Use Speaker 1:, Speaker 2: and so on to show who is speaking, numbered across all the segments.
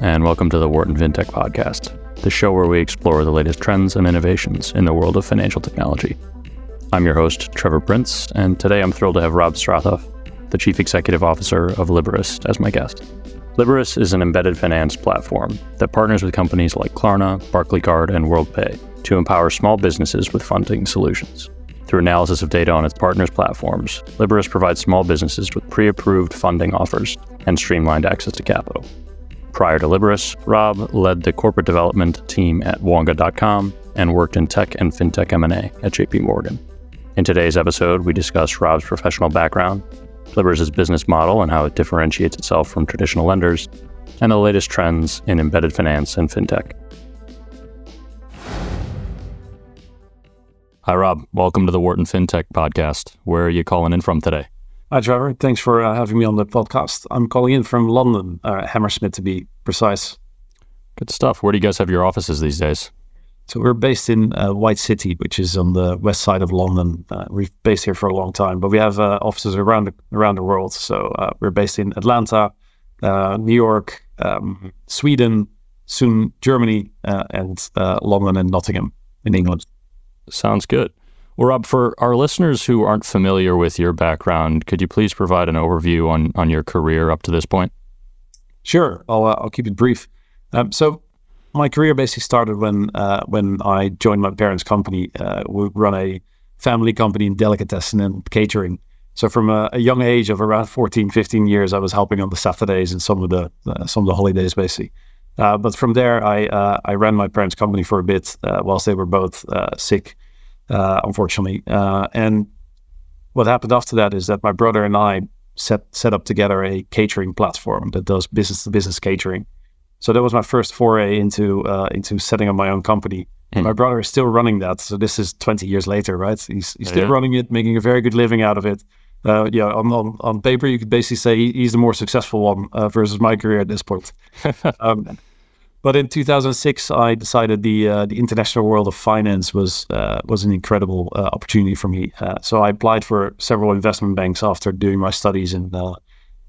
Speaker 1: and welcome to the Wharton FinTech Podcast, the show where we explore the latest trends and innovations in the world of financial technology. I'm your host, Trevor Prince, and today I'm thrilled to have Rob Straathof, the Chief Executive Officer of Liberis, as my guest. Liberis is an embedded finance platform that partners with companies like Klarna, Barclaycard, and WorldPay to empower small businesses with funding solutions. Through analysis of data on its partners' platforms, Liberis provides small businesses with pre approved funding offers and streamlined access to capital. Prior to Liberis, Rob led the corporate development team at Wonga.com and worked in tech and fintech M&A at JP Morgan. In today's episode, we discuss Rob's professional background, Liberis' business model and how it differentiates itself from traditional lenders, and the latest trends in embedded finance and fintech. Hi, Rob. Welcome to the Wharton FinTech podcast. Where are you calling in from today?
Speaker 2: Hi, Trevor. Thanks for uh, having me on the podcast. I'm calling in from London, uh, Hammersmith to be precise.
Speaker 1: Good stuff. Where do you guys have your offices these days?
Speaker 2: So we're based in uh, White City, which is on the west side of London. Uh, we've based here for a long time, but we have uh, offices around the, around the world. So uh, we're based in Atlanta, New York, um, Sweden, soon Germany, and London and Nottingham in England.
Speaker 1: Sounds good. Well, Rob, for our listeners who aren't familiar with your background, could you please provide an overview on, on your career up to this point?
Speaker 2: Sure. I'll, uh, I'll keep it brief. Um, so, my career basically started when uh, when I joined my parents' company. Uh, we run a family company in delicatessen and catering. So from a, a, young age of around 14, 15 years, I was helping on the Saturdays and some of the uh, some of the holidays, basically. Uh, but from there, I uh, I ran my parents' company for a bit whilst they were both sick uh, unfortunately. Uh, and what happened after that is that my brother and I set set up together a catering platform that does business to business catering. So that was my first foray into uh, into setting up my own company. Mm. My brother is still running that, so this is 20 years later, right? He's, he's still yeah. running it, making a very good living out of it. Uh, yeah, on, on, on paper, you could basically say he's the more successful one uh, versus my career at this point. um, but in 2006, I decided the uh, the international world of finance was uh, was an incredible uh, opportunity for me. Uh, so I applied for several investment banks after doing my studies in uh,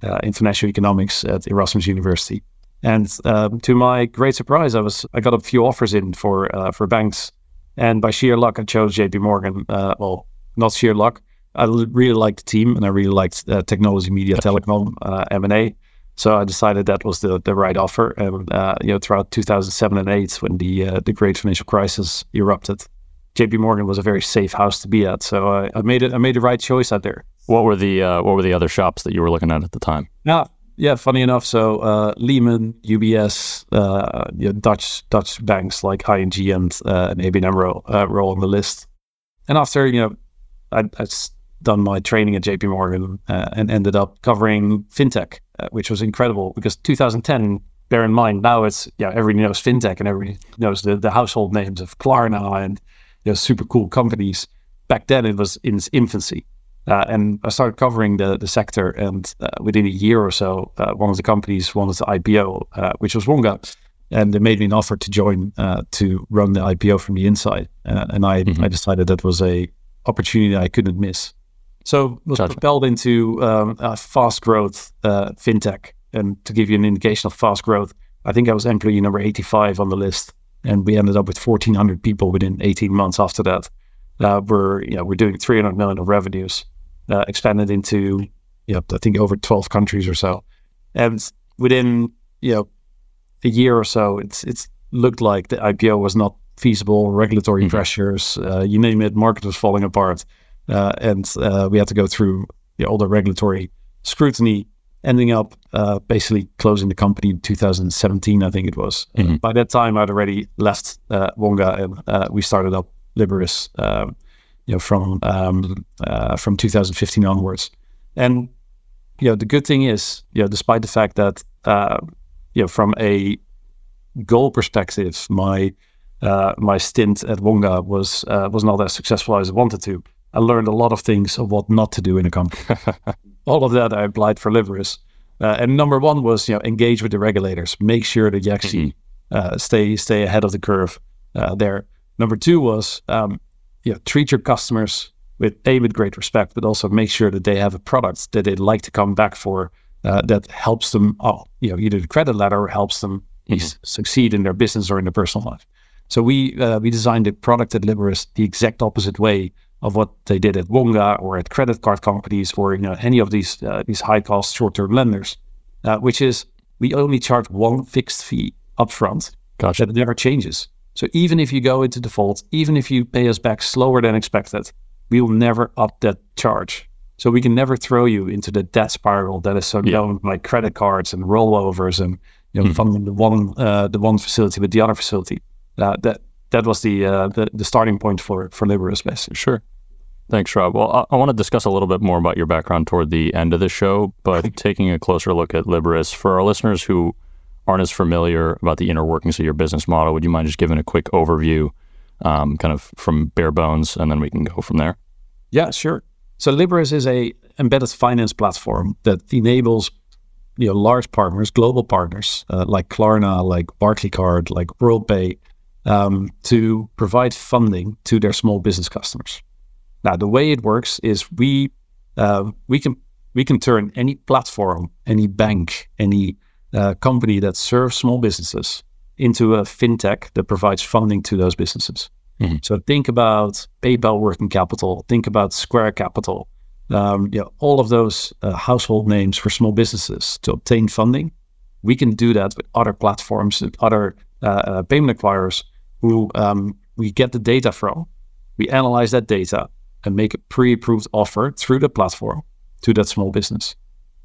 Speaker 2: uh, international economics at Erasmus University. And um, to my great surprise, I was I got a few offers in for for banks, and by sheer luck, I chose J.P. Morgan. well, not sheer luck. I really liked the team, and I really liked technology, media, telecom, M and A. So I decided that was the, the right offer. And uh, you know, throughout 2007 and 8, when the uh, the great financial crisis erupted, J.P. Morgan was a very safe house to be at. So I, I made it. I made the right choice out there.
Speaker 1: What were the uh, What were the other shops that you were looking at at the time?
Speaker 2: Yeah, yeah. Funny enough, so uh, Lehman, UBS, uh, you know, Dutch Dutch banks like ING and uh, and ABN AMRO were all on the list. And after you know, I, I done my training at JP Morgan uh, and ended up covering fintech, uh, which was incredible because 2010. Bear in mind now it's yeah everybody knows fintech and everybody knows the, the household names of Klarna and know super cool companies. Back then it was in its infancy, uh, and I started covering the the sector. And uh, within a year or so, uh, one of the companies wanted to IPO, uh, which was Wonga, and they made me an offer to join to run the IPO from the inside. and I mm-hmm. I decided that was a opportunity I couldn't miss. So was gotcha. propelled into um, fast growth uh, fintech. And to give you an indication of fast growth, I think I was employee number 85 on the list, and we ended up with 1,400 people within 18 months after that. Uh, we're you know we're doing 300 million of revenues, uh, expanded into you know I think over 12 countries or so, and within you know a year or so, it's it's looked like the IPO was not feasible. Regulatory mm-hmm. pressures, uh, you name it, market was falling apart. Uh, and uh, we had to go through the, all the regulatory scrutiny, ending up uh, basically closing the company in 2017, I think it was. Mm-hmm. by that time, I'd already left Wonga and we started up Liberis, um, you know, from um, from 2015 onwards. And you know, the good thing is, you know, despite the fact that uh, you know, from a goal perspective, my uh, my stint at Wonga was uh, was not as successful as I wanted to. I learned a lot of things of what not to do in a company. All of that I applied for Liberis. Uh, and number one was, you know, engage with the regulators. Make sure that you actually mm-hmm. uh, stay stay ahead of the curve uh, there. Number two was, um, you know, treat your customers with a with great respect, but also make sure that they have a product that they'd like to come back for uh, that helps them, oh, you know, either the credit letter or helps them mm-hmm. succeed in their business or in their personal life. So we uh, we designed a product at Liberis the exact opposite way of what they did at Wonga or at credit card companies or you know any of these uh, these high cost short term lenders, uh, which is we only charge one fixed fee upfront
Speaker 1: gotcha.
Speaker 2: that never changes. So even if you go into default, even if you pay us back slower than expected, we will never up that charge. So we can never throw you into the debt spiral that is so yeah. known by credit cards and rollovers and you know mm-hmm. funding the one uh, the one facility with the other facility. Uh, that that was the, uh, the the starting point for for Liberis, basically.
Speaker 1: Sure. Thanks, Rob. Well, I, I, want to discuss a little bit more about your background toward the end of the show, but taking a closer look at Liberis for our listeners who aren't as familiar about the inner workings of your business model, would you mind just giving a quick overview, um, kind of from bare bones, and then we can go from there?
Speaker 2: Yeah, sure. So Liberis is a embedded finance platform that enables you know large partners, global partners uh, like Klarna, like Barclaycard, like WorldPay, um, to provide funding to their small business customers. Now, the way it works is we uh, we can we can turn any platform, any bank, any uh, company that serves small businesses into a fintech that provides funding to those businesses. Mm-hmm. So think about PayPal working capital, think about Square Capital, um, you know, all of those uh, household names for small businesses to obtain funding. We can do that with other platforms and other uh, uh, payment acquirers who um, we get the data from. We analyze that data and make a pre-approved offer through the platform to that small business.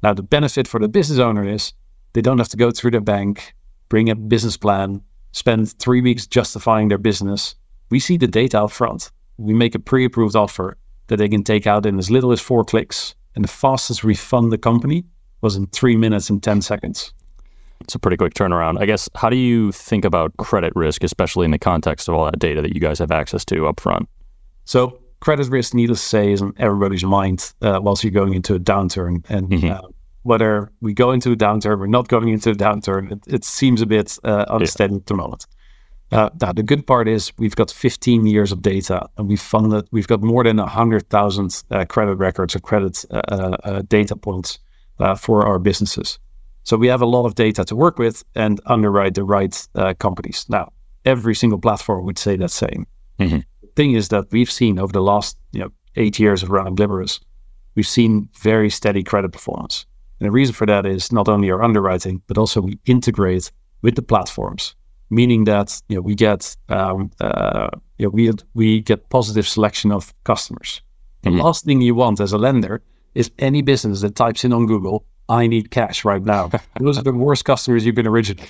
Speaker 2: Now, the benefit for the business owner is they don't have to go through their bank, bring a business plan, spend three weeks justifying their business. We see the data up front. We make a pre-approved offer that they can take out in as little as four clicks. And the fastest refund the company was in three minutes and 10 seconds.
Speaker 1: It's a pretty quick turnaround. I guess, how do you think about credit risk, especially in the context of all that data that you guys have access to up front?
Speaker 2: So, credit risk, needless to say, is on everybody's mind uh, whilst you're going into a downturn. And mm-hmm. uh, whether we go into a downturn or not going into a downturn, it, it seems a bit uh, unsteady yeah. at the moment. Uh, now, the good part is we've got 15 years of data and we've funded, we've got more than 100,000 uh, credit records or credit uh, uh, data points uh, for our businesses. So we have a lot of data to work with and underwrite the right companies. Now, every single platform would say that same. Mm-hmm thing is that we've seen over the last you know eight years of running Liberis, we've seen very steady credit performance. And the reason for that is not only our underwriting, but also we integrate with the platforms, meaning that you know we get um, uh, you know, we we get positive selection of customers. The mm-hmm. last thing you want as a lender is any business that types in on Google, "I need cash right now." Those are the worst customers you can originate.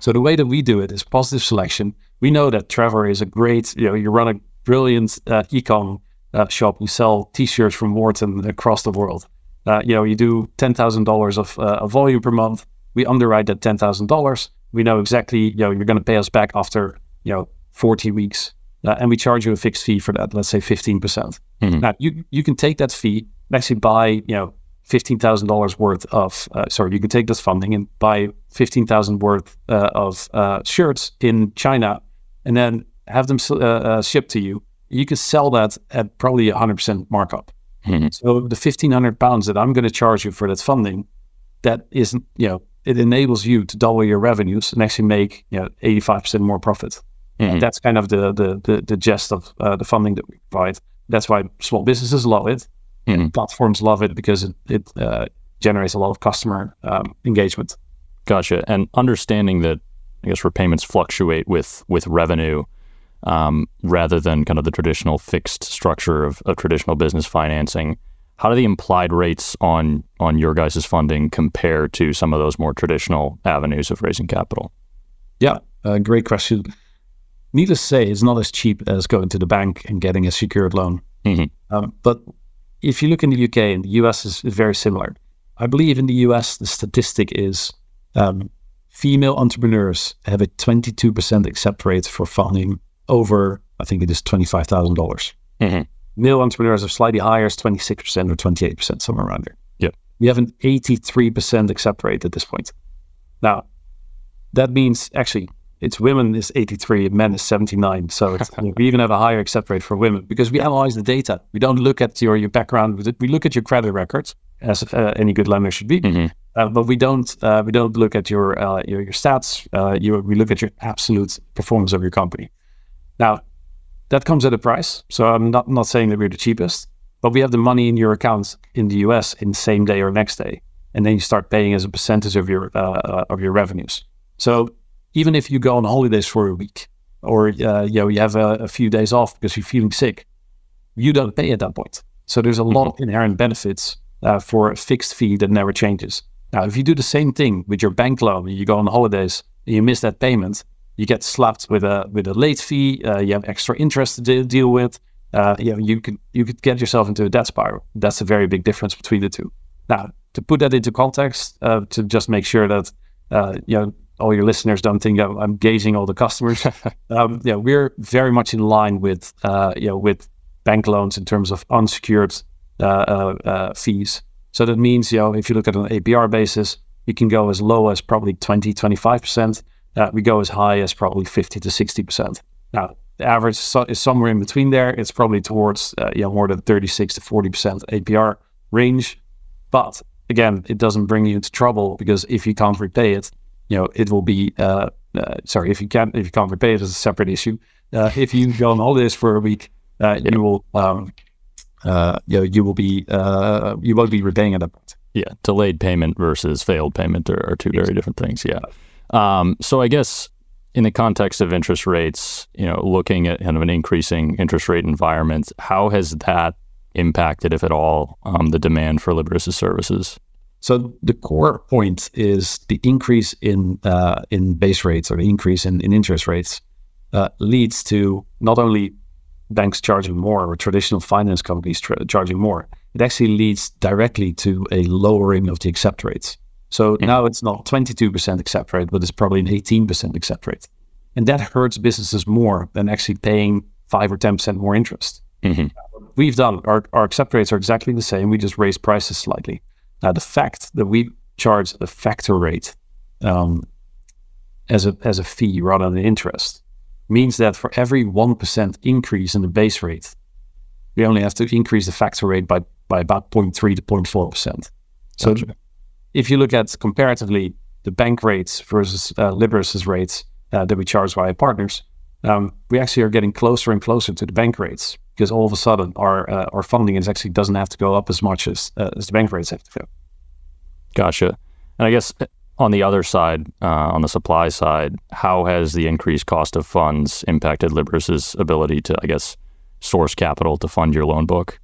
Speaker 2: So the way that we do it is positive selection. We know that Trevor is a great, you know, you run a brilliant uh, ecom uh, shop. You sell T-shirts from Morton across the world. Uh, you know, you do ten thousand dollars of uh, volume per month. We underwrite that ten thousand dollars. We know exactly, you know, you're going to pay us back after, you know, forty weeks, uh, and we charge you a fixed fee for that. Let's say fifteen percent. Mm-hmm. Now, you you can take that fee and actually buy, you know, fifteen thousand dollars worth of. Uh, sorry, you can take this funding and buy fifteen thousand worth uh, of uh, shirts in China, and then have them uh, uh, shipped to you, you can sell that at probably a 100% markup. Mm-hmm. So the 1500 pounds that I'm going to charge you for that funding, that isn't, you know, it enables you to double your revenues and actually make, you know, 85% more profit. Mm-hmm. That's kind of the, the, the, the gist of uh, the funding that we provide. That's why small businesses love it. Mm-hmm. Platforms love it because it, it uh, generates a lot of customer um, engagement.
Speaker 1: Gotcha. And understanding that, I guess, repayments fluctuate with with revenue um, rather than kind of the traditional fixed structure of, of traditional business financing. How do the implied rates on on your guys' funding compare to some of those more traditional avenues of raising capital?
Speaker 2: Yeah, uh, great question. Needless to say, it's not as cheap as going to the bank and getting a secured loan. Mm-hmm. Um, but if you look in the UK and the US is very similar. I believe in the US the statistic is um, female entrepreneurs have a 22% accept rate for funding over, I think it is $25,000. Mm-hmm. Male entrepreneurs are slightly higher, it's 26% or 28%, somewhere around there.
Speaker 1: Yeah.
Speaker 2: We have an 83% accept rate at this point. Now, that means actually it's women is 83 and men is 79. So we even have a higher accept rate for women because we analyze the data. We don't look at your, your background. We look at your credit records as uh, any good lender should be.
Speaker 1: Mm-hmm.
Speaker 2: Uh, but we don't uh, we don't look at your uh, your, your stats. Uh, you, we look at your absolute performance of your company. Now, that comes at a price. So I'm not not saying that we're the cheapest, but we have the money in your account in the US in same day or next day, and then you start paying as a percentage of your uh, of your revenues. So even if you go on holidays for a week, or uh, you know you have a, a, few days off because you're feeling sick, you don't pay at that point. So there's a lot of inherent benefits uh, for a fixed fee that never changes. Now, if you do the same thing with your bank loan, and you go on holidays and you miss that payment, you get slapped with a with a late fee. Uh, you have extra interest to de- deal with. Uh, you know, you could you could get yourself into a debt spiral. That's a very big difference between the two. Now, to put that into context, uh, to just make sure that uh, you know all your listeners don't think I'm, I'm gauging all the customers. um, yeah, we're very much in line with uh, you know with bank loans in terms of unsecured uh, uh, fees. So that means, you know, if you look at an APR basis, you can go as low as probably 20, 25%. Uh, we go as high as probably 50 to 60%. Now, the average is somewhere in between there. It's probably towards, uh, you know, more than 36 to 40% APR range. But again, it doesn't bring you into trouble because if you can't repay it, you know, it will be, uh, uh sorry, if you can't, if you can't repay it, it's a separate issue. Uh, if you go on holidays for a week, uh, you will, um, uh, you know, you will be uh, you won't be repaying at that point.
Speaker 1: Yeah, delayed payment versus failed payment are, are two very different things. Yeah. Um, so I guess in the context of interest rates, you know, looking at kind of an increasing interest rate environment, how has that impacted, if at all, um, the demand for Liberis' services?
Speaker 2: So the core point is the increase in uh, in base rates or the increase in, in interest rates uh, leads to not only banks charging more or traditional finance companies tra- charging more, it actually leads directly to a lowering of the accept rates. So mm-hmm. now it's not 22% accept rate, but it's probably an 18% accept rate. And that hurts businesses more than actually paying 5 or 10% more interest. Mm-hmm. We've done, our, our accept rates are exactly the same. We just raise prices slightly. Now, the fact that we charge a factor rate um, as, a, as a fee rather than interest means that for every 1% increase in the base rate, we only have to increase the factor rate by, by about 0.3 to 0.4%. So gotcha. if you look at comparatively the bank rates versus uh, Liberis' rates uh, that we charge via partners, um, we actually are getting closer and closer to the bank rates because all of a sudden our uh, our funding is actually doesn't have to go up as much as uh, as the bank rates have to go.
Speaker 1: Gotcha. And I guess on the other side, uh, on the supply side, how has the increased cost of funds impacted Liberis' ability to, I guess, source capital to fund your loan book?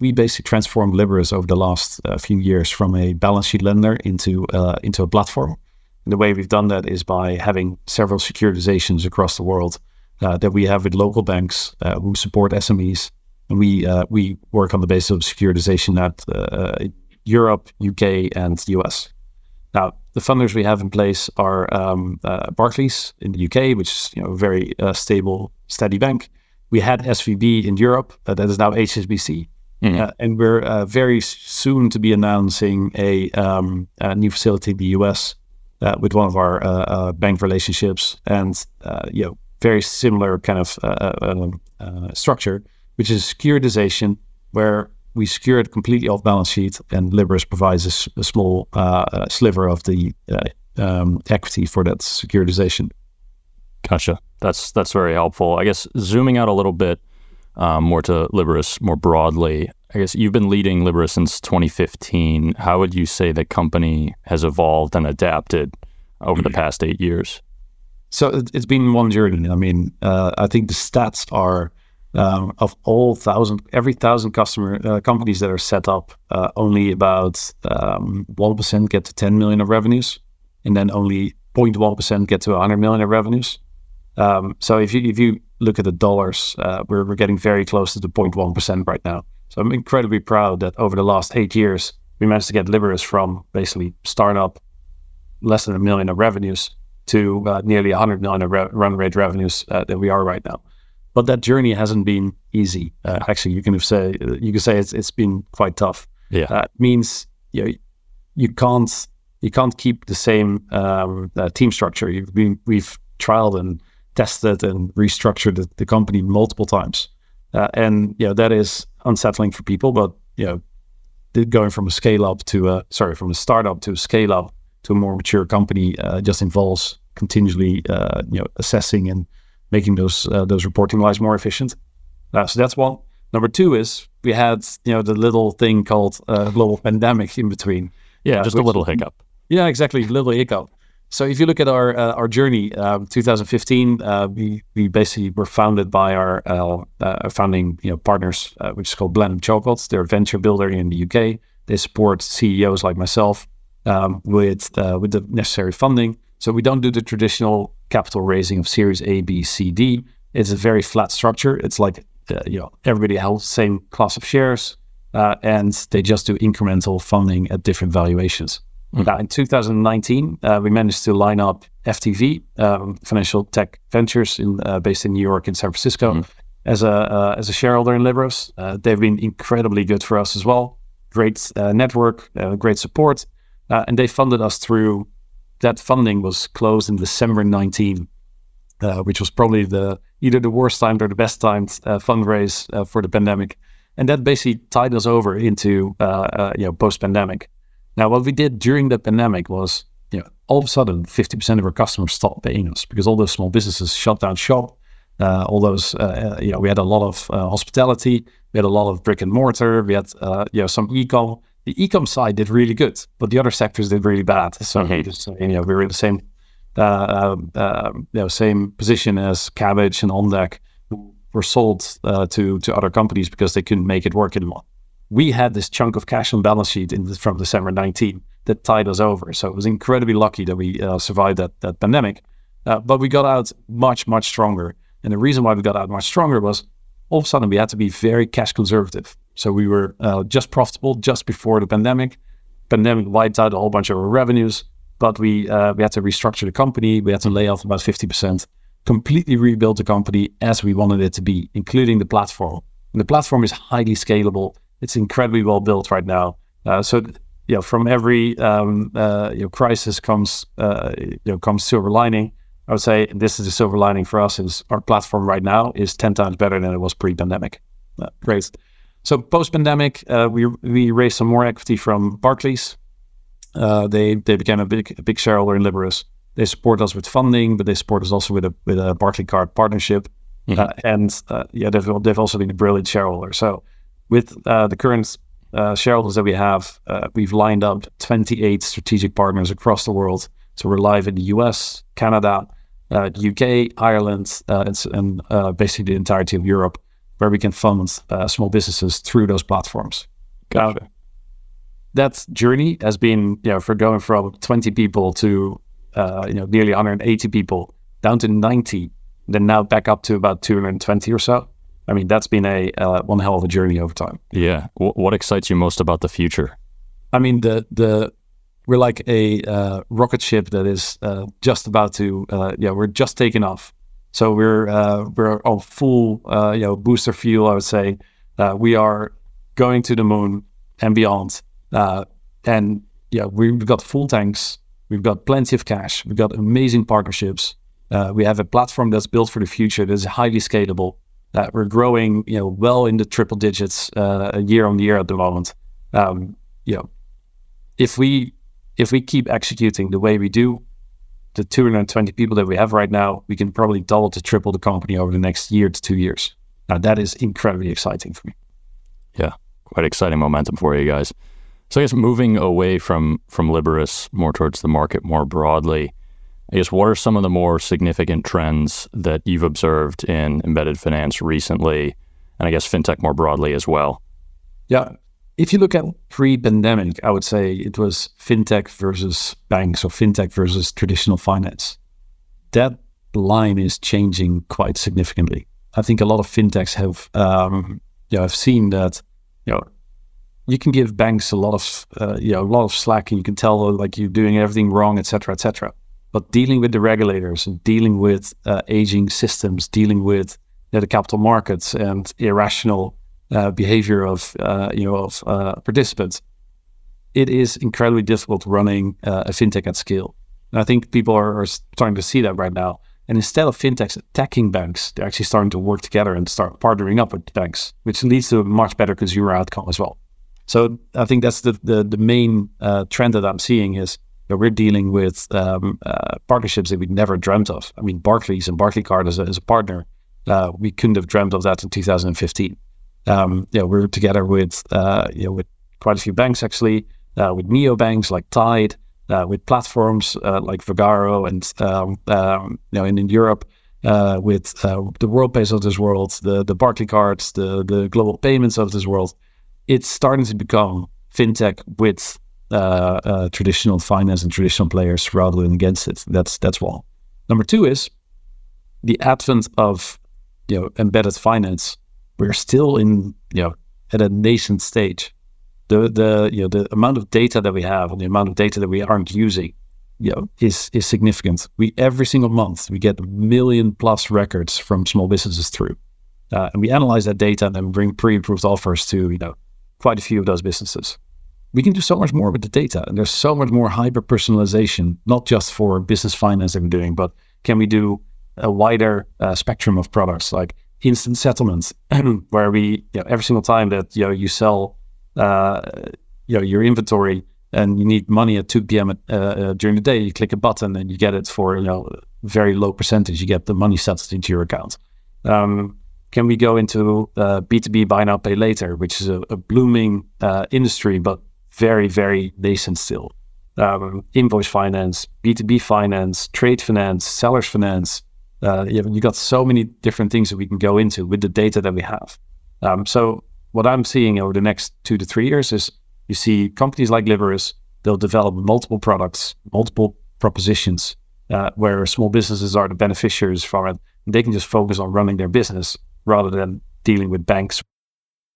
Speaker 2: We basically transformed Liberis over the last uh, few years from a balance sheet lender into uh, into a platform. And the way we've done that is by having several securitizations across the world uh, that we have with local banks uh, who support SMEs, and we uh, we work on the basis of securitization at Europe, UK, and the US. Now, the funders we have in place are um, uh, Barclays in the UK, which is you know a very uh, stable, steady bank. We had SVB in Europe, uh, that is now HSBC, mm-hmm. Uh, and we're uh, very soon to be announcing a, um, a new facility in the US uh, with one of our bank relationships, and you know very similar kind of um, structure, which is securitization, where we secure it completely off balance sheet, and Liberis provides a, a small uh, sliver of the uh, um, equity for that securitization.
Speaker 1: Gotcha. That's that's very helpful. I guess zooming out a little bit um, more to Liberis more broadly. I guess you've been leading Liberis since 2015. How would you say the company has evolved and adapted over the past eight years?
Speaker 2: So it's been one journey. I mean, uh, I think the stats are um, of all thousand, every thousand customer uh, companies that are set up, uh, only about um, one um, get to 10 million of revenues, and then only 0.1 percent get to 100 million of revenues. Um, so if you if you look at the dollars, uh, we're we're getting very close to the 0.1 percent right now. So I'm incredibly proud that over the last eight years we managed to get Liberis from basically startup, less than a million of revenues to uh, nearly 100 million re- run rate revenues uh, that we are right now but that journey hasn't been easy. Uh, actually, you can say you can say it's it's been quite tough.
Speaker 1: Yeah,
Speaker 2: uh, it means you know, you can't you can't keep the same um, uh, team structure. You've been, we've trialed and tested and restructured the, the company multiple times, uh, and you know that is unsettling for people. But you know going from a scale up to a sorry from a startup to a scale up to a more mature company uh, just involves continually uh, you know assessing and making those uh, those reporting lines more efficient. Uh, so that's one. Number two is we had you know the little thing called uh, global pandemic in between.
Speaker 1: Yeah, just which, a little hiccup.
Speaker 2: Yeah, exactly, little hiccup. So if you look at our uh, our journey, um, 2015, uh, we we basically were founded by our uh, uh founding you know partners, uh, which is called Blenheim Chalcot. They're a venture builder in the UK. They support CEOs like myself um, with uh, with the necessary funding. So we don't do the traditional capital raising of Series A, B, C, D. It's a very flat structure. It's like you know everybody has the same class of shares, and they just do incremental funding at different valuations. Mm. Now, in 2019, uh, we managed to line up FTV, um, Financial Tech Ventures, in, uh, based in New York and San Francisco, mm. as a uh, as a shareholder in Liberis. Uh, they've been incredibly good for us as well. Great uh, network, uh, great support, and they funded us through. That funding was closed in December 19, which was probably the either the worst time or the best timed fundraise for the pandemic, and that basically tied us over into you know post pandemic. Now, what we did during the pandemic was, you know, all of a sudden, 50% of our customers stopped paying us because all those small businesses shut down shop. Uh, all those, uh, uh, you know, we had a lot of uh, hospitality, we had a lot of brick and mortar, we had, uh, you know, some e-com. The e-com side did really good, but the other sectors did really bad. So, mm-hmm. just, you know, we were in the same, uh, you know, same position as Kabbage and OnDeck, who were sold to to other companies because they couldn't make it work anymore we had this chunk of cash on balance sheet the, from December 19 that tied us over. So it was incredibly lucky that we uh, survived that, that pandemic. Uh, but we got out much, much stronger. And the reason why we got out much stronger was all of a sudden we had to be very cash conservative. So we were uh, just profitable just before the pandemic. Pandemic wiped out a whole bunch of our revenues, but we uh, we had to restructure the company. We had to lay off about 50%, completely rebuild the company as we wanted it to be, including the platform. And the platform is highly scalable it's incredibly well built right now. Uh, so you know, from every um, uh, you know, crisis comes uh, you know comes silver lining. I would say this is the silver lining for us is our platform right now is ten times better than it was pre-pandemic. Uh, great. So post-pandemic, uh, we we raised some more equity from Barclays. Uh, they they became a big a big shareholder in Liberis. They support us with funding, but they support us also with a with a Barclaycard partnership. Mm-hmm. and yeah, they've they've also been a brilliant shareholder. So with uh, the current uh, shareholders that we have, uh, we've lined up 28 strategic partners across the world. So we're live in the US, Canada, UK, uh, Ireland, uh, and, and uh, basically the entirety of Europe, where we can fund small businesses through those platforms.
Speaker 1: Gotcha.
Speaker 2: that journey has been, you know, for going from 20 people to, you know, nearly 180 people down to 90, then now back up to about 220 or so. I mean, that's been a uh, one hell of a journey over time.
Speaker 1: Yeah. W- what excites you most about the future?
Speaker 2: I mean, the the we're like a uh, rocket ship that is uh, just about to uh, yeah we're just taking off. So we're uh, we're on full uh, you know booster fuel. I would say we are going to the moon and beyond. and yeah, we've got full tanks. We've got plenty of cash. We've got amazing partnerships. we have a platform that's built for the future that is highly scalable that we're growing, you know, well in the triple digits uh, year on year at the moment. Um, you know, if we if we keep executing the way we do, the 220 people that we have right now, we can probably double to triple the company over the next year to two years. Now that is incredibly exciting for me.
Speaker 1: Yeah, quite exciting momentum for you guys. So I guess moving away from from Liberis more towards the market more broadly, I guess what are some of the more significant trends that you've observed in embedded finance recently, and I guess fintech more broadly as well?
Speaker 2: Yeah, if you look at pre-pandemic, I would say it was fintech versus banks or fintech versus traditional finance. That line is changing quite significantly. I think a lot of fintechs have, um, you know, have seen that, you know, you can give banks a lot of, uh, you know, a lot of slack, and you can tell like you're doing everything wrong, et cetera, et cetera. But dealing with the regulators and dealing with uh, aging systems, dealing with you know, the capital markets and irrational uh, behavior of uh, you know of uh, participants, it is incredibly difficult running uh, a fintech at scale. And I think people are, are starting to see that right now. And instead of fintechs attacking banks, they're actually starting to work together and start partnering up with banks, which leads to a much better consumer outcome as well. So I think that's the the, the main uh, trend that I'm seeing is we're dealing with um, uh, partnerships that we never dreamt of. I mean, Barclays and Barclaycard as a, as a partner, we couldn't have dreamt of that in 2015. Um, yeah, we're together with uh, you know with quite a few banks actually, uh, with neobanks like Tide, uh, with platforms uh, like Vagaro, and um, um, you know, and in Europe. with the world WorldPays of this world, the the Barclaycards, the the global payments of this world, it's starting to become fintech with uh, uh, traditional finance and traditional players rather than against it. That's that's one. Number two is the advent of you know embedded finance. We're still in you know at a nascent stage. The the you know the amount of data that we have and the amount of data that we aren't using, you know, is is significant. We every single month we get a million plus records from small businesses through, uh, and we analyze that data and then bring pre-approved offers to you know quite a few of those businesses we can do so much more with the data. And there's so much more hyper personalization, not just for business finance that we're doing, but can we do a wider uh, spectrum of products like instant settlements, where we, you know, every single time that you know you sell, uh, you know, your inventory and you need money at 2 p.m. uh, uh, during the day, you click a button and you get it for you know very low percentage. You get the money settled into your account. Um, can we go into B2B uh, buy now pay later, which is a, a blooming uh, industry, but very, very nascent still. Um, invoice finance, B2B finance, trade finance, sellers finance. Uh, you, you got so many different things that we can go into with the data that we have. Um, so what I'm seeing over the next two to three years is you see companies like Liberis, they'll develop multiple products, multiple propositions, uh, where small businesses are the beneficiaries from it. They can just focus on running their business rather than dealing with banks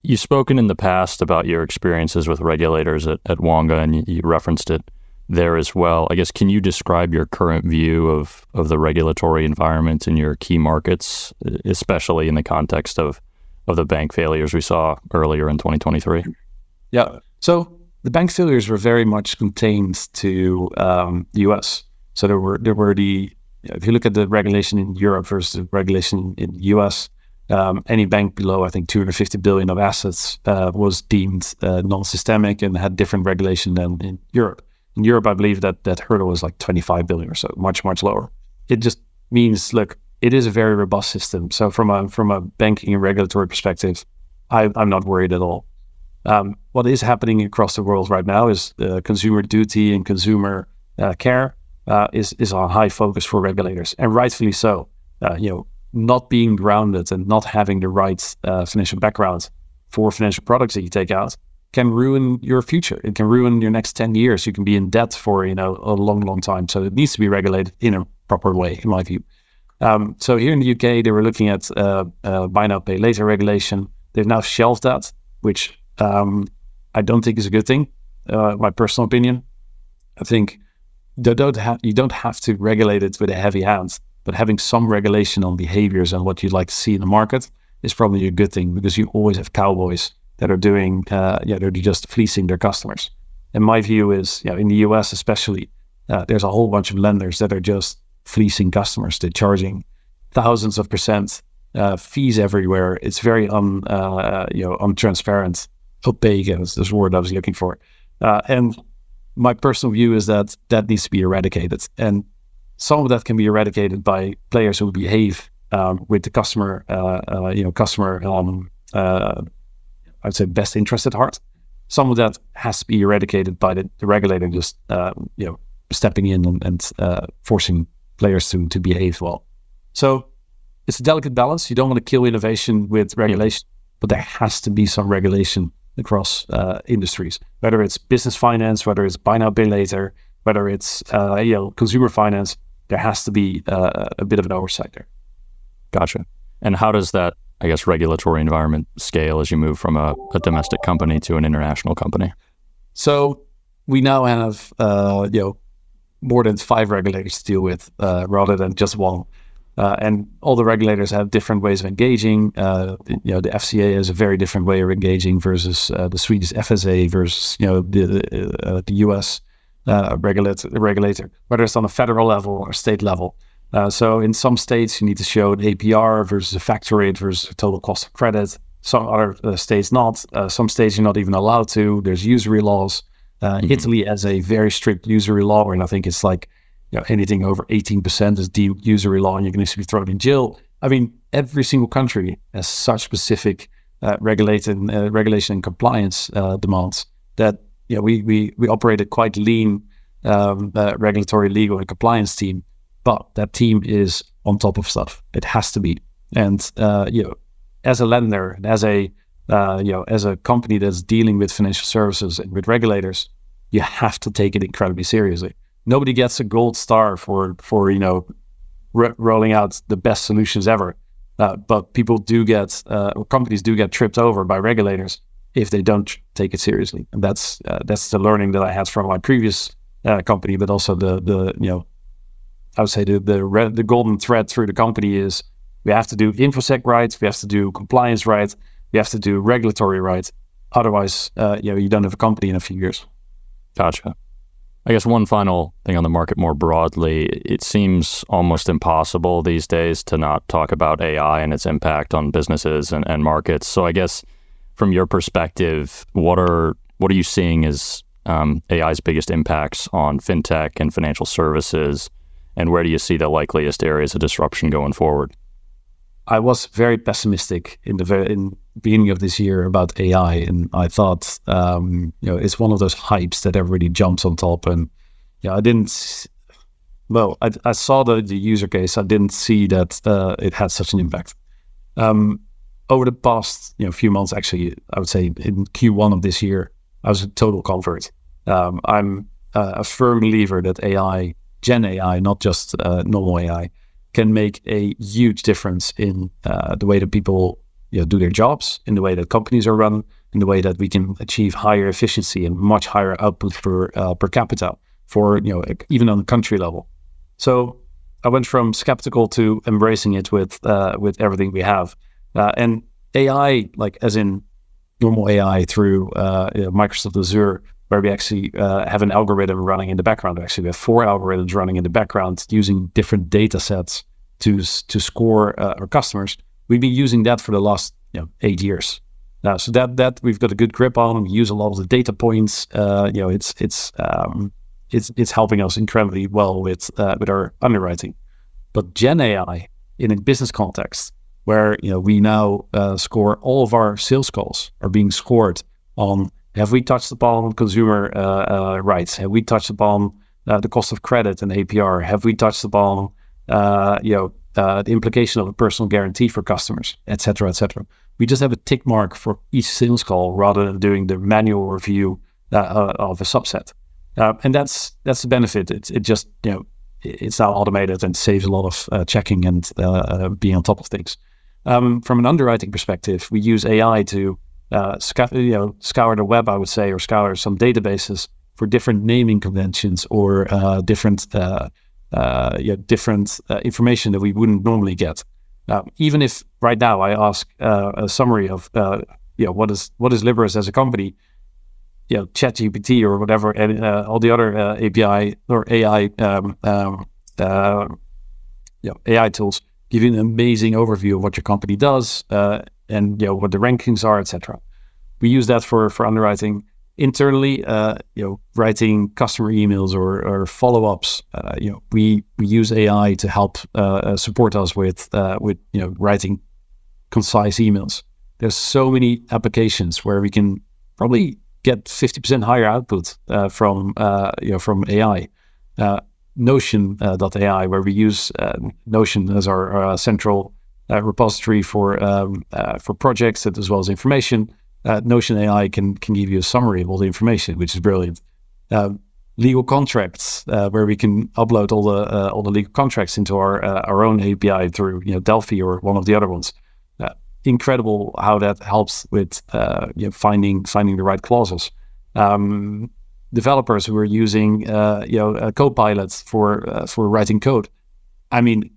Speaker 1: You've spoken in the past about your experiences with regulators at, at Wonga, and you referenced it there as well. I guess can you describe your current view of of the regulatory environment in your key markets, especially in the context of of the bank failures we saw earlier in 2023?
Speaker 2: Yeah. So the bank failures were very much contained to um, the U.S. So there were there were the if you look at the regulation in Europe versus the regulation in the U.S. Um, any bank below, I think, 250 billion of assets uh, was deemed uh, non-systemic and had different regulation than in Europe. In Europe, I believe that that hurdle was like 25 billion or so, much much lower. It just means, look, it is a very robust system. So from a from a banking and regulatory perspective, I, am not worried at all. Um, what is happening across the world right now is uh, consumer duty and consumer uh, care uh, is is a high focus for regulators, and rightfully so. Uh, you know, not being grounded and not having the right uh, financial background for financial products that you take out can ruin your future. It can ruin your next 10 years. You can be in debt for, you know, a long, long time. So it needs to be regulated in a proper way, in my view. Um, so here in the UK, they were looking at uh, uh, buy now, pay later regulation. They've now shelved that, which um, I don't think is a good thing. Uh, my personal opinion. I think don't have, you don't have to regulate it with a heavy hand but having some regulation on behaviors and what you'd like to see in the market is probably a good thing because you always have cowboys that are doing, uh, yeah, they're just fleecing their customers. And my view is, you know, in the US especially, uh, there's a whole bunch of lenders that are just fleecing customers. They're charging thousands of percent uh, fees everywhere. It's very un, uh, you know, untransparent. Opaque is the word I was looking for. Uh, and my personal view is that that needs to be eradicated. And some of that can be eradicated by players who behave um, with the customer, uh, uh, you know, customer, um, uh, I'd say best interest at heart. Some of that has to be eradicated by the, the regulator just, um, you know, stepping in and, and uh, forcing players to, to behave well. So it's a delicate balance. You don't want to kill innovation with regulation, but there has to be some regulation across uh, industries, whether it's business finance, whether it's buy now, pay later, whether it's uh, you know consumer finance there has to be uh, a bit of an oversight there.
Speaker 1: Gotcha. And how does that, I guess, regulatory environment scale as you move from a, a domestic company to an international company?
Speaker 2: So we now have, uh, you know, more than five regulators to deal with uh, rather than just one. Uh, and all the regulators have different ways of engaging. Uh, you know, the FCA has a very different way of engaging versus uh, the Swedish FSA versus you know the uh, the US uh, regulator, regulator, whether it's on a federal level or state level. Uh, so in some states, you need to show an APR versus a factor rate versus a total cost of credit. some other uh, states not. Uh, some states you're not even allowed to. There's usury laws. Uh, mm-hmm. Italy has a very strict usury law, and I think it's like you know, anything over 18% is deemed usury law, and you're going to be thrown in jail. I mean, every single country has such specific uh, regulation, uh, regulation and compliance uh, demands that you know, we we we operated quite lean um, uh, regulatory, legal, and compliance team, but that team is on top of stuff. It has to be, and uh, you know, as a lender, as a uh, you know, as a company that's dealing with financial services and with regulators, you have to take it incredibly seriously. Nobody gets a gold star for for you know rolling out the best solutions ever. Uh, but people do get, uh, companies do get tripped over by regulators if they don't take it seriously. And that's uh, that's the learning that I had from my previous uh, company, but also the the you know, I would say the the red, the golden thread through the company is we have to do infosec right, we have to do compliance right, we have to do regulatory right. Otherwise, uh, you know, you don't have a company in a few years.
Speaker 1: Gotcha. I guess one final thing on the market more broadly, it seems almost impossible these days to not talk about AI and its impact on businesses and, and markets. So I guess from your perspective, what are what are you seeing as um, AI's biggest impacts on fintech and financial services, and where do you see the likeliest areas of disruption going forward?
Speaker 2: I was very pessimistic in the very, in beginning of this year about AI, and I thought, um, you know, it's one of those hypes that everybody jumps on top. And yeah, I didn't. Well, I, I saw the, the user case. I didn't see that uh, it had such an impact. Um, over the past, you know, few months, actually, I would say in Q1 of this year, I was a total convert. Um, I'm uh, a firm believer that AI, Gen AI, not just uh, normal AI, can make a huge difference in uh, the way that people you know, do their jobs, in the way that companies are run, in the way that we can achieve higher efficiency and much higher output per uh, per capita for you know even on the country level. So I went from skeptical to embracing it with uh, with everything we have, uh, and AI like as in normal AI through uh, you know, Microsoft Azure where we actually uh, have an algorithm running in the background. Actually, we have four algorithms running in the background using different data sets to to score uh, our customers. We've been using that for the last you know, eight years. Now, so that that we've got a good grip on. We use a lot of the data points. Uh, you know, it's it's um, it's it's helping us incredibly well with uh, with our underwriting. But Gen AI in a business context, where you know we now uh, score all of our sales calls are being scored on have we touched upon consumer uh, uh, rights? Have we touched upon uh, the cost of credit and APR? Have we touched upon you know the implication of a personal guarantee for customers, et cetera, et cetera? We just have a tick mark for each sales call rather than doing the manual review of a subset. and that's that's the benefit. It's it just you know it's now automated and saves a lot of uh, checking and uh, being on top of things. Um, from an underwriting perspective, we use AI to uh, sc- you know, scour the web, I would say, or scour some databases for different naming conventions or uh, different uh, uh yeah, different uh, information that we wouldn't normally get. even if right now I ask uh, a summary of you know what is what is Liberis as a company, you know, ChatGPT or whatever, and all the other API or AI um, um, you know, AI tools give you an amazing overview of what your company does and you know what the rankings are, etc. We use that for for underwriting internally. Uh, you know, writing customer emails or, or follow ups. Uh, you know, we we use AI to help uh, uh, support us with uh, with you know writing concise emails. There's so many applications where we can probably get 50% higher output uh, from you know from AI. Notion.ai, where we use Notion as our, our central repository for um, uh, for projects as well as information. Uh, Notion AI can can give you a summary of all the information, which is brilliant. Legal contracts, where we can upload all the all the legal contracts into our our own API through you know Delphi or one of the other ones incredible how that helps with uh, you know, finding finding the right clauses. Um, developers who are using uh, you know Copilot for uh, for writing code. I mean,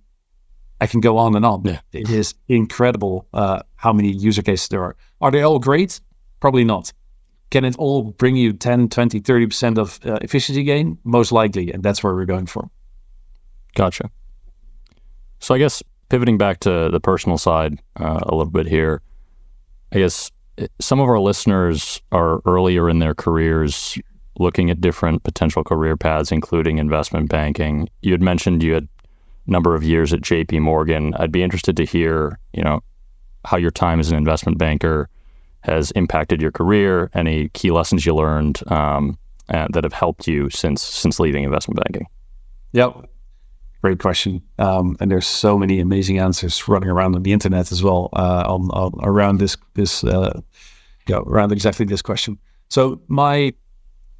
Speaker 2: I can go on and on. Yeah. It is incredible uh, how many user cases there are. Are they all great? Probably not. Can it all bring you 10, 20, 30% of uh, efficiency gain? Most likely. And that's where we're going for.
Speaker 1: Gotcha. So I guess pivoting back to the personal side uh, a little bit here, I guess some of our listeners are earlier in their careers looking at different potential career paths, including investment banking. You had mentioned you had number of years at JP Morgan. I'd be interested to hear, you know, how your time as an investment banker has impacted your career, any key lessons you learned um, that have helped you since since leaving investment banking.
Speaker 2: Yep. Great question. Um, and there's so many amazing answers running around on the internet as well uh, on, on, around this this uh, around exactly this question. So my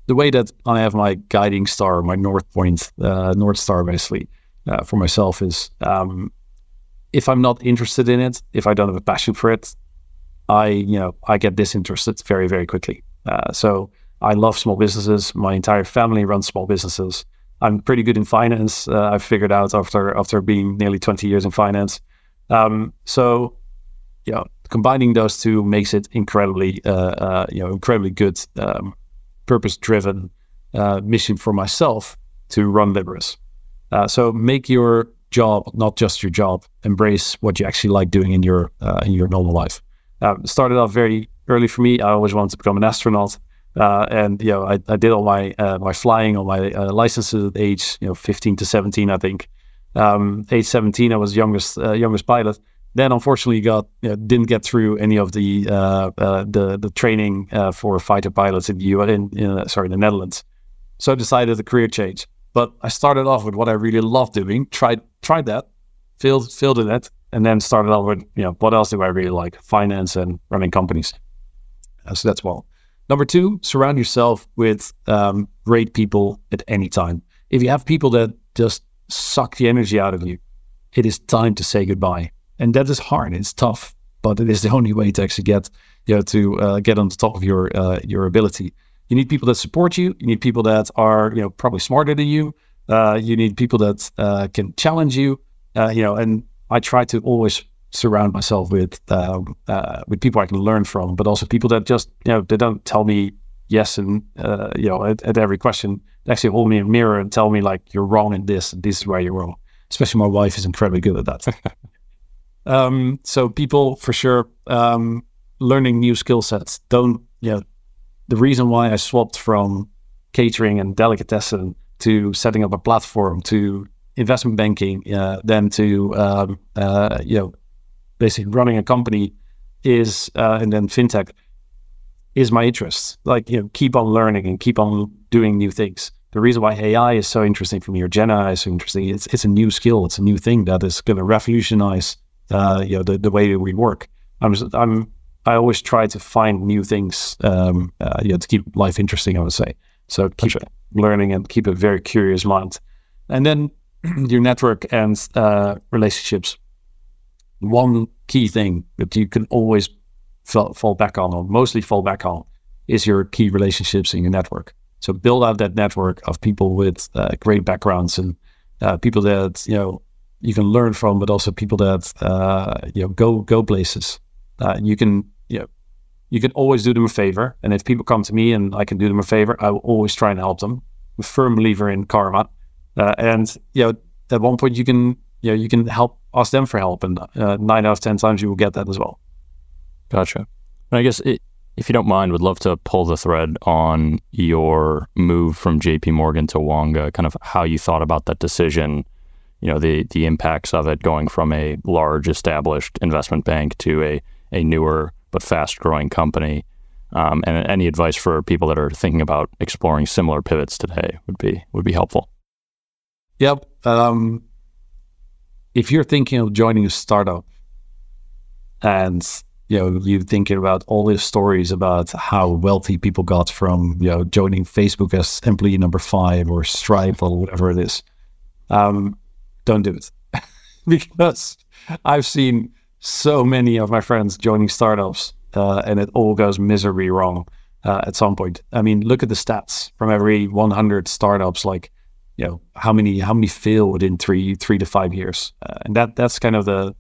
Speaker 2: the way that I have my guiding star, my north point, uh, north star, basically uh, for myself is um, if I'm not interested in it, if I don't have a passion for it, I you know I get disinterested very very quickly. Uh, so I love small businesses. My entire family runs small businesses. I'm pretty good in finance. Uh, I've figured out after after being nearly 20 years in finance. Um, so, you know, combining those two makes it incredibly, uh, uh, you know, incredibly good, um, purpose-driven uh, mission for myself to run Liberis. Uh, so make your job not just your job. Embrace what you actually like doing in your uh, in your normal life. started off very early for me. I always wanted to become an astronaut. Uh, and you know, I, I did all my uh, my flying, all my uh, licenses at age you know 15 to 17, I think. Um, age 17, I was youngest uh, youngest pilot. Then, unfortunately, got you know, didn't get through any of the uh, uh, the the training for fighter pilots in the U. in, in sorry, the Netherlands. So I decided a career change. But I started off with what I really love doing. Tried tried that, failed failed in it, and then started off with you know what else do I really like? Finance and running companies. so that's well. Number two, surround yourself with um, great people at any time. If you have people that just suck the energy out of you, it is time to say goodbye. And that is hard. It's tough, but it is the only way to actually get you know to uh, get on the top of your uh, your ability. You need people that support you. You need people that are you know probably smarter than you. Uh, you need people that uh, can challenge you. Uh, you know, and I try to always surround myself with uh, uh, with people I can learn from, but also people that just you know they don't tell me yes and uh, you know at, at, every question. They actually hold me in a mirror and tell me like you're wrong in this and this is where you're wrong. Especially my wife is incredibly good at that. um, so people for sure um, learning new skill sets. Don't you know the reason why I swapped from catering and delicatessen to setting up a platform to investment banking, uh, then to um, uh, you know basically running a company is uh, and then fintech is my interest. Like you know, keep on learning and keep on doing new things. The reason why AI is so interesting for me or Gen AI is so interesting, it's it's a new skill, it's a new thing that is going to revolutionize uh, you know the, the way we work. I'm I'm I always try to find new things um, uh, you know, to keep life interesting. I would say so. Keep sure. learning and keep a very curious mind, and then your network and uh, relationships one key thing that you can always fall, fall back on, or mostly fall back on, is your key relationships in your network. So build out that network of people with uh, great backgrounds and uh, people that you know you can learn from, but also people that uh, you know go go places. Uh, you can you know you can always do them a favor, and if people come to me and I can do them a favor, I will always try and help them. I'm a firm believer in karma, uh, and you know at one point you can you know you can help ask them for help, and uh, nine out of ten times you will get that as well.
Speaker 1: Gotcha. And I guess it, if you don't mind, would love to pull the thread on your move from J.P. Morgan to Wonga, kind of how you thought about that decision. You know, the the impacts of it going from a large established investment bank to a a newer but fast growing company. Um, and any advice for people that are thinking about exploring similar pivots today would be would be helpful.
Speaker 2: Yep. Um, if you're thinking of joining a startup and you know you're thinking about all these stories about how wealthy people got from you know joining Facebook as employee number five or Stripe or whatever it is, um, don't do it because I've seen so many of my friends joining startups uh, and it all goes miserably wrong uh, at some point. I mean, look at the stats from every 100 startups, like you know how many how many fail within three three to five years, uh, and that that's kind of the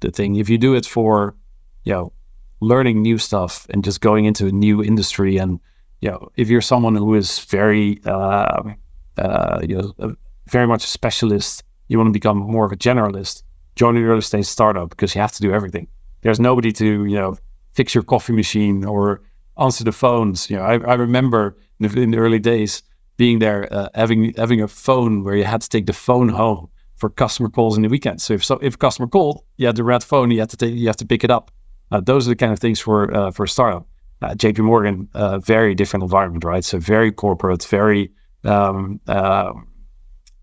Speaker 2: the thing. If you do it for you know learning new stuff and just going into a new industry, and you know if you're someone who is very uh, uh, you know very much a specialist, you want to become more of a generalist. Join an early stage startup because you have to do everything. There's nobody to you know fix your coffee machine or answer the phones. You know, I, I remember in the, in the, early days being there, uh, having having a phone where you had to take the phone home for customer calls in the weekend. So if so, if a customer called, you had the red phone, you had to take, you have to pick it up. Uh, those are the kind of things for uh, for a startup. Uh, JP Morgan, uh, very different environment, right? So very corporate, very um, uh,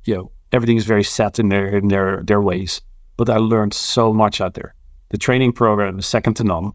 Speaker 2: you know everything is very set in their in their their ways. But I learned so much out there. The training program is second to none.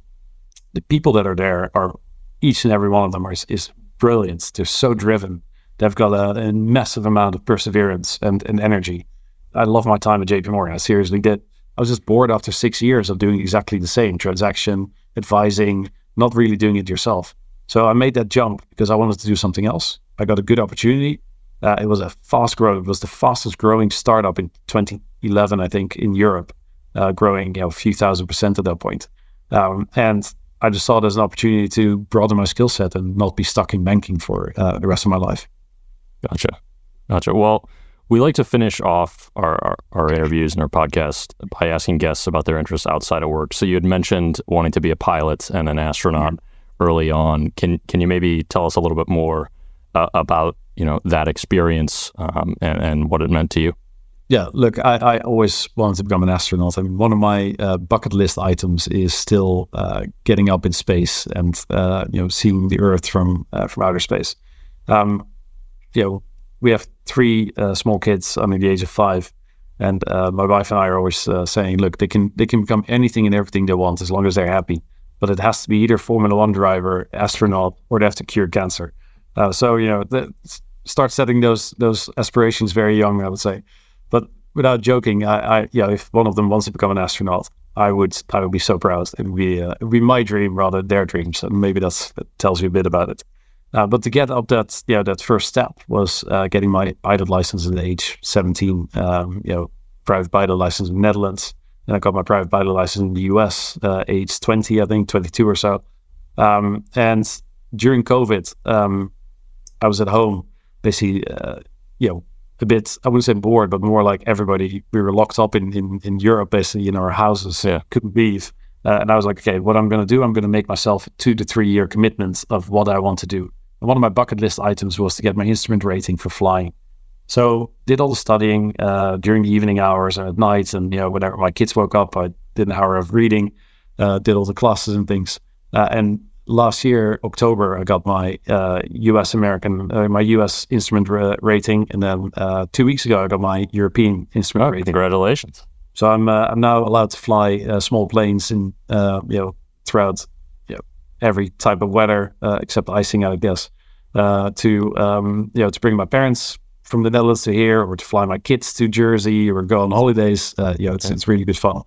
Speaker 2: The people that are there are each and every one of them is, is brilliant. They're so driven. They've got a, a massive amount of perseverance and, and energy. I love my time at JP Morgan. I seriously did. I was just bored after six years of doing exactly the same transaction, advising, not really doing it yourself. So I made that jump because I wanted to do something else. I got a good opportunity. Uh, it was a fast growth. It was the fastest growing startup in 2011, I think, in Europe, uh, growing you know a few thousand percent at that point. Um, and I just saw it as an opportunity to broaden my skill set and not be stuck in banking for uh, the rest of my life.
Speaker 1: Gotcha, gotcha. Well, we like to finish off our, our, our, interviews and our podcast by asking guests about their interests outside of work. So you had mentioned wanting to be a pilot and an astronaut mm-hmm. early on. Can can you maybe tell us a little bit more uh, about you know that experience um, and, and what it meant to you?
Speaker 2: Yeah, look, I, I, always wanted to become an astronaut. I mean, one of my uh, bucket list items is still uh, getting up in space and uh, you know seeing the Earth from uh, from outer space. Um, you know, we have three uh, small kids under the age of five, and uh, my wife and I are always saying, look, they can they can become anything and everything they want as long as they're happy, but it has to be either Formula One driver, astronaut, or they have to cure cancer. Uh, so you know, start setting those those aspirations very young, I would say. But without joking, I, I yeah, if one of them wants to become an astronaut, I would I would be so proud. It would be uh, it would be my dream rather their dream. So maybe that tells you a bit about it. Uh, but to get up that, yeah, that first step was uh, getting my pilot license at age 17. Um, you know, private pilot license in the Netherlands. And I got my private pilot license in the US, uh, age 20, I think, 22 or so. Um, and during COVID, um, I was at home, basically, uh, you know, a bit, I wouldn't say bored, but more like everybody, we were locked up in, in, in Europe, basically, in our houses, yeah. couldn't leave. Uh, and I was like, okay, what I'm going to do, I'm going to make myself two to three year commitments of what I want to do. And one of my bucket list items was to get my instrument rating for flying. So did all the studying uh, during the evening hours and at night, and you know whenever my kids woke up, I did an hour of reading, uh, did all the classes and things. Uh, and last year, October, I got my uh, U.S. Uh, American, uh, my U.S. instrument ra- rating, and then uh, two weeks ago, I got my European instrument oh, rating.
Speaker 1: Congratulations!
Speaker 2: So I'm I'm now allowed to fly small planes in you know throughout you know, every type of weather uh, except icing, I guess, uh, to um, you know to bring my parents from the Netherlands to here, or to fly my kids to Jersey, or go on holidays. Uh, you know, it's it's really good fun.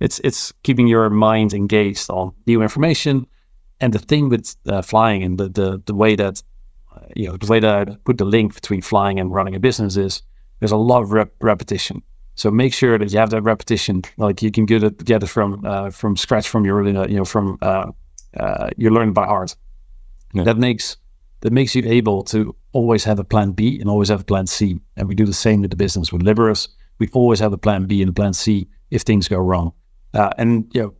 Speaker 2: It's it's keeping your mind engaged on new information, and the thing with uh, flying and the, the the way that uh, you know the way that I put the link between flying and running a business is there's a lot of rep- repetition. So make sure that you have that repetition. Like you can get it, get it from uh, from scratch from your you know from uh, uh, you learn by heart. Yeah. That makes that makes you able to always have a plan B and always have a plan C. And we do the same with the business with Liberis. We always have a plan B and a plan C if things go wrong. Uh, and you know,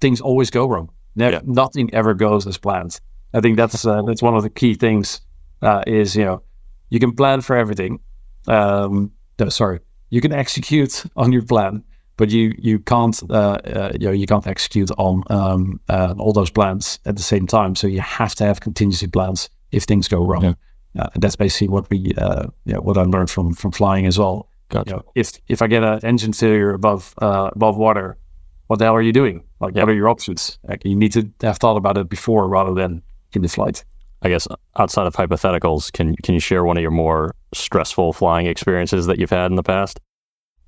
Speaker 2: things always go wrong. Yeah. Nothing ever goes as planned. I think that's uh, that's one of the key things. Uh, is you know, you can plan for everything. Um, no, sorry, you can execute on your plan, but you you can't uh, uh, you know you can't execute on um, uh, all those plans at the same time. So you have to have contingency plans if things go wrong. Yeah. Uh, and that's basically what we uh, you know, what I learned from from flying as well. Gotcha. You know, if if I get an engine failure above uh, above water, what the hell are you doing? Like, what are your options? Like, you need to have thought about it before rather than in the flight.
Speaker 1: I guess outside of hypotheticals, can can you share one of your more stressful flying experiences that you've had in the past?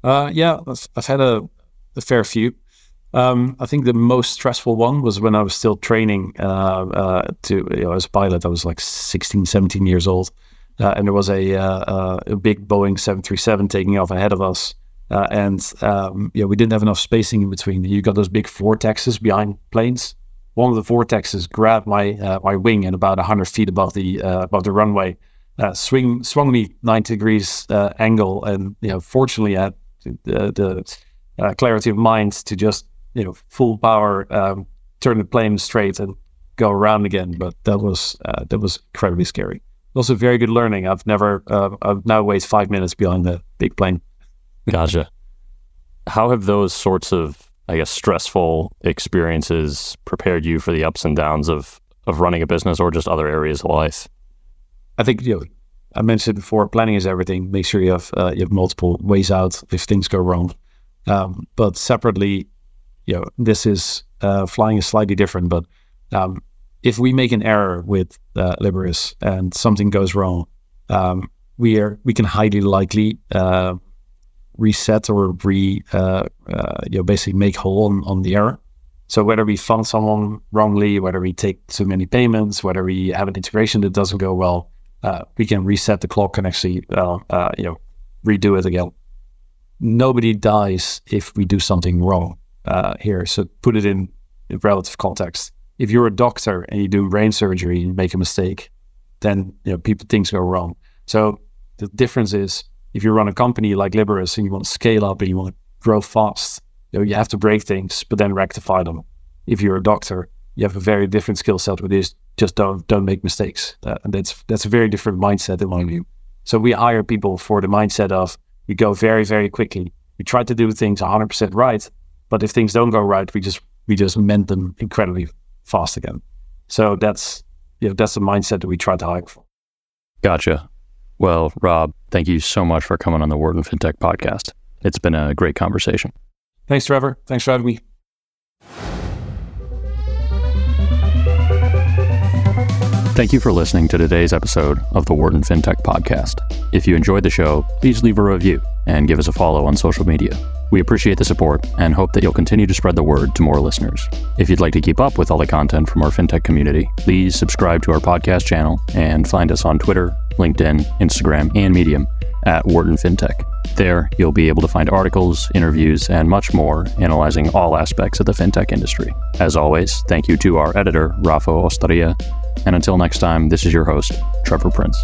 Speaker 2: Uh, yeah, I've, I've had a, a, fair few. Um, I think the most stressful one was when I was still training uh, uh, to you know, as a pilot. I was like 16, 17 years old. Uh, and there was a, uh, uh, a big Boeing 737 taking off ahead of us. And um, yeah, we didn't have enough spacing in between. You got those big vortexes behind planes. One of the vortexes grabbed my my wing at about 100 feet above the above the runway, swing swung me 90 degrees angle, and you know, fortunately, I the, the uh, clarity of mind to just you know full power um, turn the plane straight and go around again. But that was uh, that was incredibly scary. Also, very good learning. I've never uh, I've now wait five minutes behind the big plane.
Speaker 1: Gotcha. How have those sorts of I guess stressful experiences prepared you for the ups and downs of of running a business or just other areas of life?
Speaker 2: I think you know, I mentioned before, planning is everything. Make sure you have uh, you have multiple ways out if things go wrong. Um, but separately, you know, this is uh, flying is slightly different. But um, if we make an error with uh, and something goes wrong, um, we are we can highly likely uh, reset or re uh, uh, you know basically make whole on, on the error. So whether we fund someone wrongly, whether we take too many payments, whether we have an integration that doesn't go well, uh, we can reset the clock and actually uh, uh, you know redo it again. Nobody dies if we do something wrong uh, here. So put it in relative context. If you're a doctor and you do brain surgery and make a mistake, then you know people things go wrong. So the difference is if you run a company like Liberis and you want to scale up and you want to grow fast, you know, you have to break things but then rectify them. If you're a doctor, you have a very different skill set with this. Just don't don't make mistakes. Uh, and that's that's a very different mindset in my view. So we hire people for the mindset of we go very very quickly. We try to do things 100% right, but if things don't go right, we just we just mend them incredibly fast again. So that's you know that's the mindset that we try to hire for.
Speaker 1: Gotcha. Well, Rob, thank you so much for coming on the Wharton FinTech podcast. It's been a great conversation.
Speaker 2: Thanks, Trevor. Thanks for having me.
Speaker 1: Thank you for listening to today's episode of the Wharton FinTech Podcast. If you enjoyed the show, please leave a review and give us a follow on social media. We appreciate the support and hope that you'll continue to spread the word to more listeners. If you'd like to keep up with all the content from our FinTech community, please subscribe to our podcast channel and find us on Twitter, LinkedIn, Instagram, and Medium at Wharton FinTech. There, you'll be able to find articles, interviews, and much more analyzing all aspects of the fintech industry. As always, thank you to our editor, Rafa Ostaria. And until next time, this is your host, Trevor Prince.